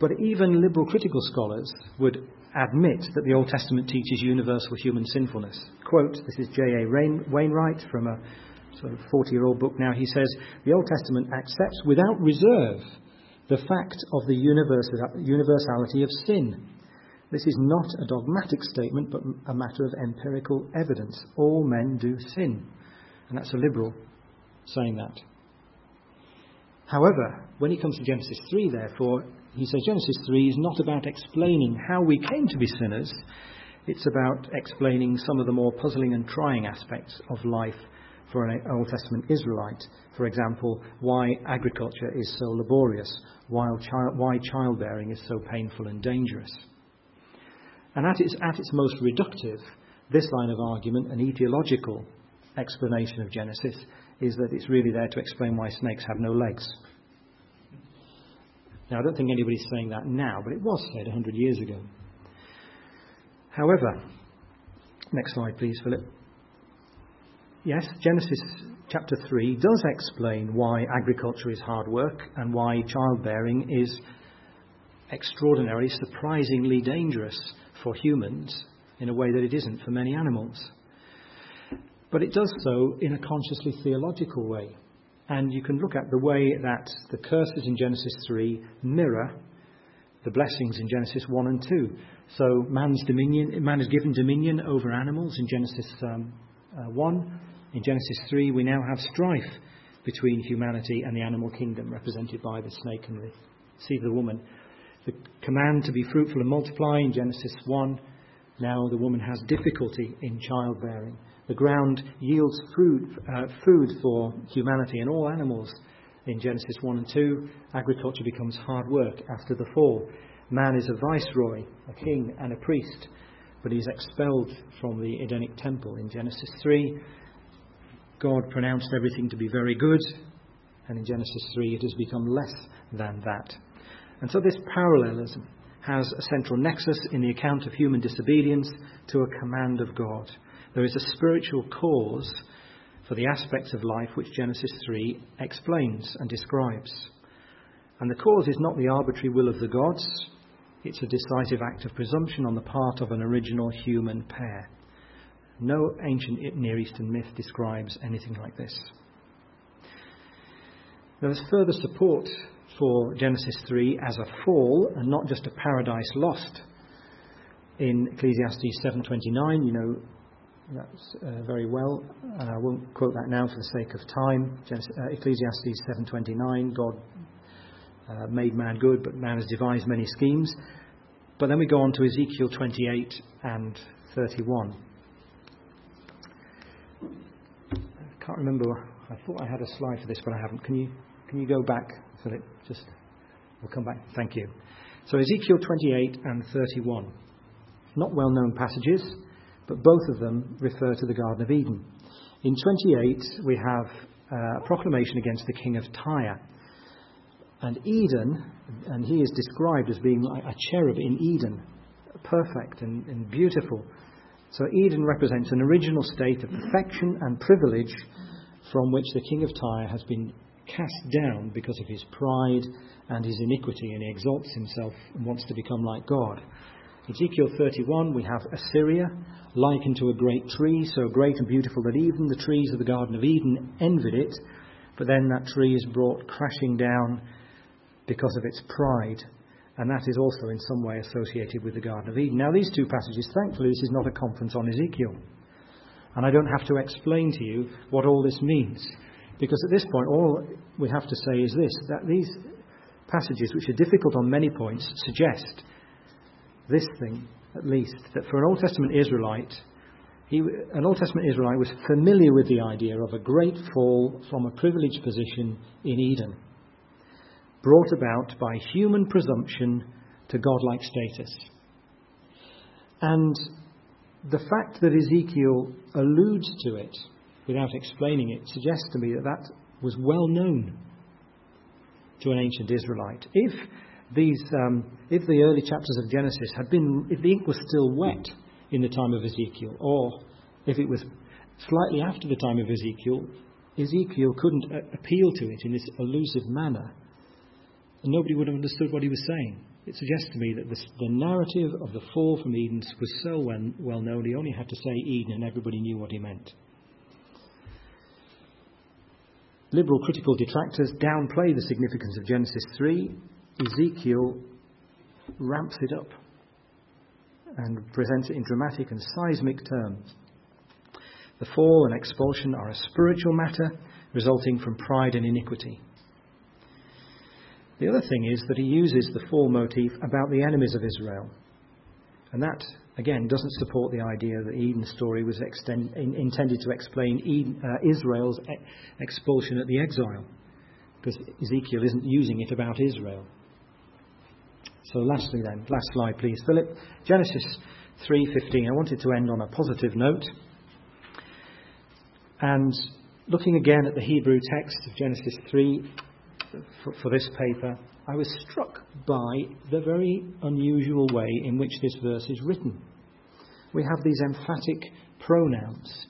But even liberal critical scholars would admit that the Old Testament teaches universal human sinfulness. Quote, this is J.A. Wainwright from a sort of 40 year old book now. He says, The Old Testament accepts without reserve the fact of the universality of sin. This is not a dogmatic statement, but a matter of empirical evidence. All men do sin. And that's a liberal saying that. However, when he comes to Genesis 3, therefore, he says Genesis 3 is not about explaining how we came to be sinners, it's about explaining some of the more puzzling and trying aspects of life for an Old Testament Israelite. For example, why agriculture is so laborious, why, child, why childbearing is so painful and dangerous. And at its, at its most reductive, this line of argument, an etiological explanation of Genesis, is that it's really there to explain why snakes have no legs. Now, I don't think anybody's saying that now, but it was said 100 years ago. However, next slide, please, Philip. Yes, Genesis chapter 3 does explain why agriculture is hard work and why childbearing is extraordinarily, surprisingly dangerous for humans in a way that it isn't for many animals. But it does so in a consciously theological way. And you can look at the way that the curses in Genesis 3 mirror the blessings in Genesis 1 and 2. So man's dominion, man is given dominion over animals in Genesis um, uh, 1. In Genesis 3, we now have strife between humanity and the animal kingdom, represented by the snake and the seed of the woman. The command to be fruitful and multiply in Genesis 1. Now the woman has difficulty in childbearing. The ground yields food, uh, food for humanity and all animals. In Genesis 1 and 2, agriculture becomes hard work after the fall. Man is a viceroy, a king, and a priest, but he's expelled from the Edenic temple. In Genesis 3, God pronounced everything to be very good, and in Genesis 3, it has become less than that. And so this parallelism has a central nexus in the account of human disobedience to a command of God. There is a spiritual cause for the aspects of life which Genesis 3 explains and describes. And the cause is not the arbitrary will of the gods, it's a decisive act of presumption on the part of an original human pair. No ancient Near Eastern myth describes anything like this. There is further support for Genesis 3 as a fall and not just a paradise lost. In Ecclesiastes 7:29, you know that's uh, very well. Uh, I won't quote that now for the sake of time. Uh, Ecclesiastes 7:29, God uh, made man good, but man has devised many schemes. But then we go on to Ezekiel 28 and 31. I can't remember. I thought I had a slide for this, but I haven't. Can you can you go back, Philip? Just we'll come back. Thank you. So Ezekiel 28 and 31, not well-known passages, but both of them refer to the Garden of Eden. In 28, we have uh, a proclamation against the king of Tyre. And Eden, and he is described as being like a cherub in Eden, perfect and, and beautiful. So Eden represents an original state of perfection and privilege from which the king of Tyre has been cast down because of his pride and his iniquity, and he exalts himself and wants to become like God. Ezekiel 31, we have Assyria likened to a great tree, so great and beautiful that even the trees of the Garden of Eden envied it, but then that tree is brought crashing down because of its pride and that is also in some way associated with the Garden of Eden. Now, these two passages, thankfully, this is not a conference on Ezekiel. And I don't have to explain to you what all this means. Because at this point, all we have to say is this that these passages, which are difficult on many points, suggest this thing, at least, that for an Old Testament Israelite, he, an Old Testament Israelite was familiar with the idea of a great fall from a privileged position in Eden brought about by human presumption to godlike status. And the fact that Ezekiel alludes to it without explaining it suggests to me that that was well known to an ancient Israelite. If these, um, if the early chapters of Genesis had been, if the ink was still wet in the time of Ezekiel, or if it was slightly after the time of Ezekiel, Ezekiel couldn't appeal to it in this elusive manner and nobody would have understood what he was saying. it suggests to me that this, the narrative of the fall from Eden was so well, well known, he only had to say Eden and everybody knew what he meant. Liberal critical detractors downplay the significance of Genesis 3. Ezekiel ramps it up and presents it in dramatic and seismic terms. The fall and expulsion are a spiritual matter resulting from pride and iniquity. The other thing is that he uses the fall motif about the enemies of Israel. And that, again, doesn't support the idea that Eden's story was extend, in, intended to explain Eden, uh, Israel's e- expulsion at the exile, because Ezekiel isn't using it about Israel. So, lastly, then, last slide, please, Philip. Genesis 3:15. I wanted to end on a positive note, and looking again at the Hebrew text of Genesis 3, for, for this paper, I was struck by the very unusual way in which this verse is written. We have these emphatic pronouns,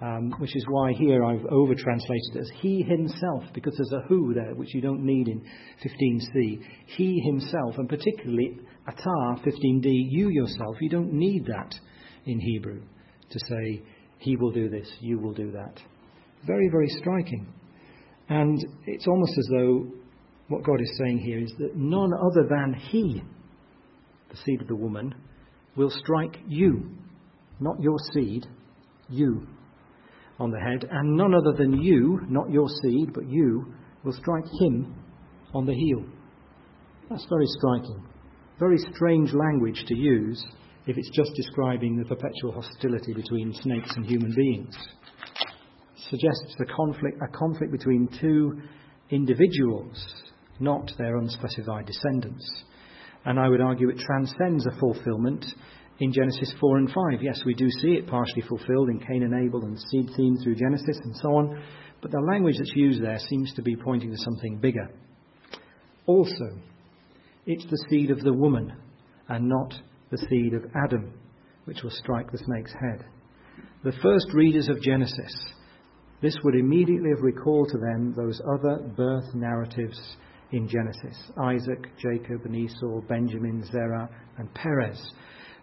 um, which is why here I've over translated as he himself, because there's a who there, which you don't need in 15c. He himself, and particularly attah 15d, you yourself, you don't need that in Hebrew to say, he will do this, you will do that. Very, very striking. And it's almost as though what God is saying here is that none other than He, the seed of the woman, will strike you, not your seed, you, on the head, and none other than you, not your seed, but you, will strike him on the heel. That's very striking. Very strange language to use if it's just describing the perpetual hostility between snakes and human beings suggests a conflict, a conflict between two individuals, not their unspecified descendants. And I would argue it transcends a fulfillment in Genesis 4 and 5. Yes, we do see it partially fulfilled in Cain and Abel and seed theme through Genesis and so on, but the language that's used there seems to be pointing to something bigger. Also, it's the seed of the woman and not the seed of Adam which will strike the snake's head. The first readers of Genesis this would immediately have recalled to them those other birth narratives in Genesis Isaac, Jacob, and Esau, Benjamin, Zerah, and Perez.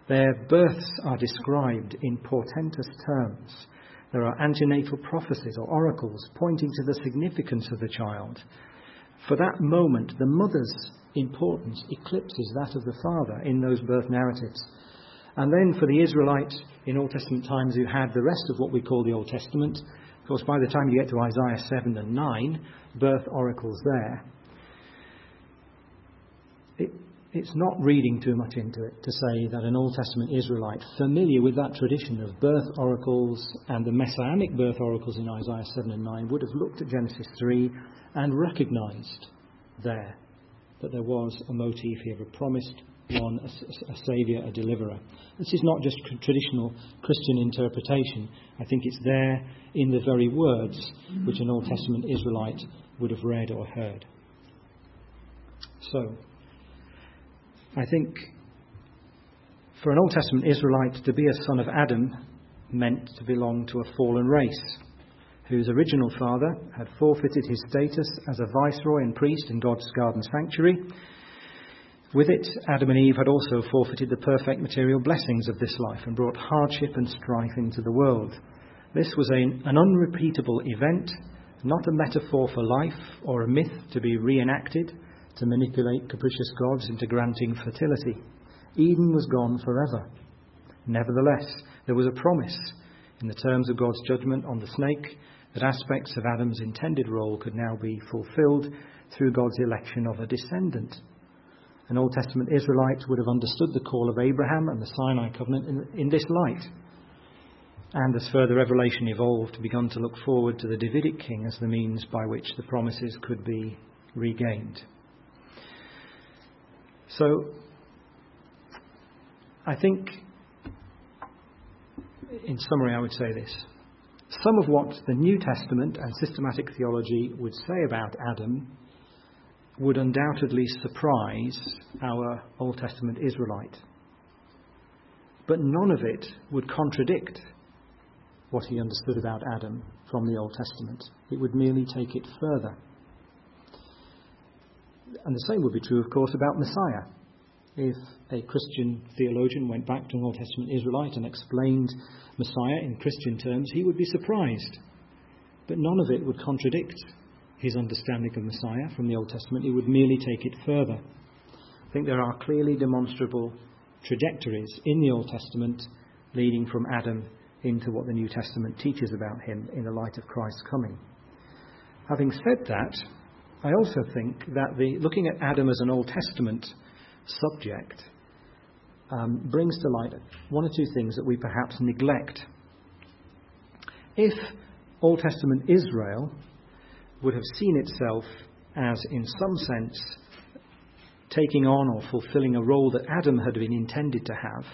Their births are described in portentous terms. There are antenatal prophecies or oracles pointing to the significance of the child. For that moment, the mother's importance eclipses that of the father in those birth narratives. And then for the Israelites in Old Testament times who had the rest of what we call the Old Testament, of course, by the time you get to Isaiah 7 and 9, birth oracles there, it, it's not reading too much into it to say that an Old Testament Israelite familiar with that tradition of birth oracles and the messianic birth oracles in Isaiah 7 and 9 would have looked at Genesis 3 and recognized there that there was a motif here of a promised one, a, a saviour, a deliverer. This is not just traditional Christian interpretation. I think it's there in the very words which an Old Testament Israelite would have read or heard. So, I think for an Old Testament Israelite to be a son of Adam meant to belong to a fallen race whose original father had forfeited his status as a viceroy and priest in God's garden sanctuary with it, Adam and Eve had also forfeited the perfect material blessings of this life and brought hardship and strife into the world. This was a, an unrepeatable event, not a metaphor for life or a myth to be reenacted to manipulate capricious gods into granting fertility. Eden was gone forever. Nevertheless, there was a promise in the terms of God's judgment on the snake that aspects of Adam's intended role could now be fulfilled through God's election of a descendant an Old Testament Israelite would have understood the call of Abraham and the Sinai covenant in, in this light. And as further revelation evolved, begun to look forward to the Davidic king as the means by which the promises could be regained. So, I think, in summary, I would say this. Some of what the New Testament and systematic theology would say about Adam would undoubtedly surprise our Old Testament Israelite. But none of it would contradict what he understood about Adam from the Old Testament. It would merely take it further. And the same would be true, of course, about Messiah. if a Christian theologian went back to an Old Testament Israelite and explained Messiah in Christian terms, he would be surprised. But none of it would contradict his understanding of Messiah from the Old Testament. He would merely take it further. I think there are clearly demonstrable trajectories in the Old Testament leading from Adam into what the New Testament teaches about him in the light of Christ's coming. Having said that, I also think that the, looking at Adam as an Old Testament subject um, brings to light one or two things that we perhaps neglect. If Old Testament Israel would have seen itself as, in some sense, taking on or fulfilling a role that Adam had been intended to have,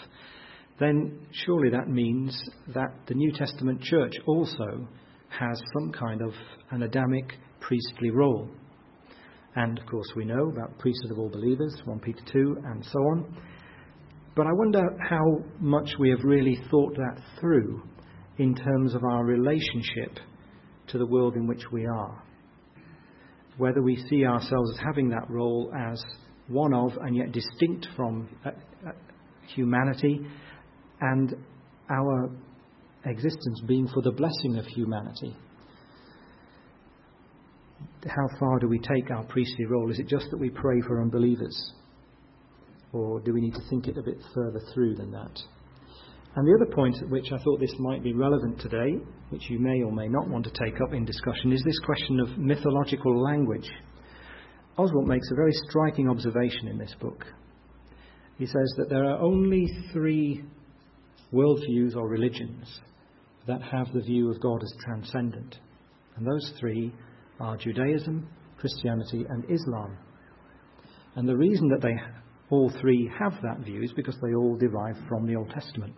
then surely that means that the New Testament church also has some kind of an Adamic priestly role. And of course, we know about priesthood of all believers, 1 Peter 2, and so on. But I wonder how much we have really thought that through in terms of our relationship to the world in which we are. Whether we see ourselves as having that role as one of and yet distinct from uh, uh, humanity and our existence being for the blessing of humanity how far do we take our priestly role? Is it just that we pray for unbelievers? Or do we need to think it a bit further through than that? And the other point at which I thought this might be relevant today, which you may or may not want to take up in discussion, is this question of mythological language. Oswalt makes a very striking observation in this book. He says that there are only three worldviews or religions that have the view of God as transcendent. And those three are Judaism, Christianity, and Islam. And the reason that they all three have that view is because they all derive from the Old Testament.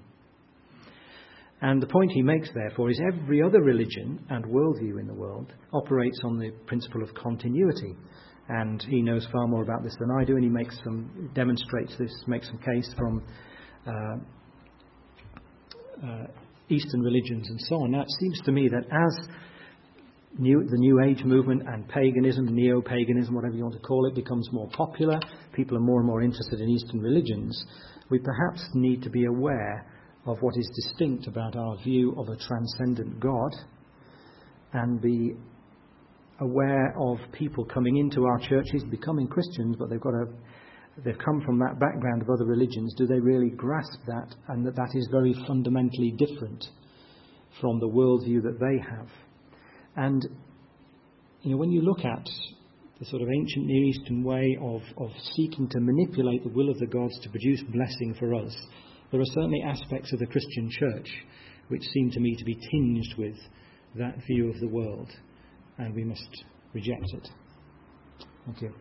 And the point he makes, therefore, is every other religion and worldview in the world operates on the principle of continuity. And he knows far more about this than I do, and he makes some, demonstrates this, makes some case from uh, uh, Eastern religions and so on. Now, it seems to me that as New, the New Age movement and paganism, neo paganism, whatever you want to call it, becomes more popular, people are more and more interested in Eastern religions, we perhaps need to be aware of what is distinct about our view of a transcendent God and be aware of people coming into our churches, becoming Christians, but they've got a they've come from that background of other religions. Do they really grasp that and that that is very fundamentally different from the worldview that they have? And you know, when you look at the sort of ancient Near Eastern way of, of seeking to manipulate the will of the gods to produce blessing for us, there are certainly aspects of the Christian church which seem to me to be tinged with that view of the world, and we must reject it. Thank you.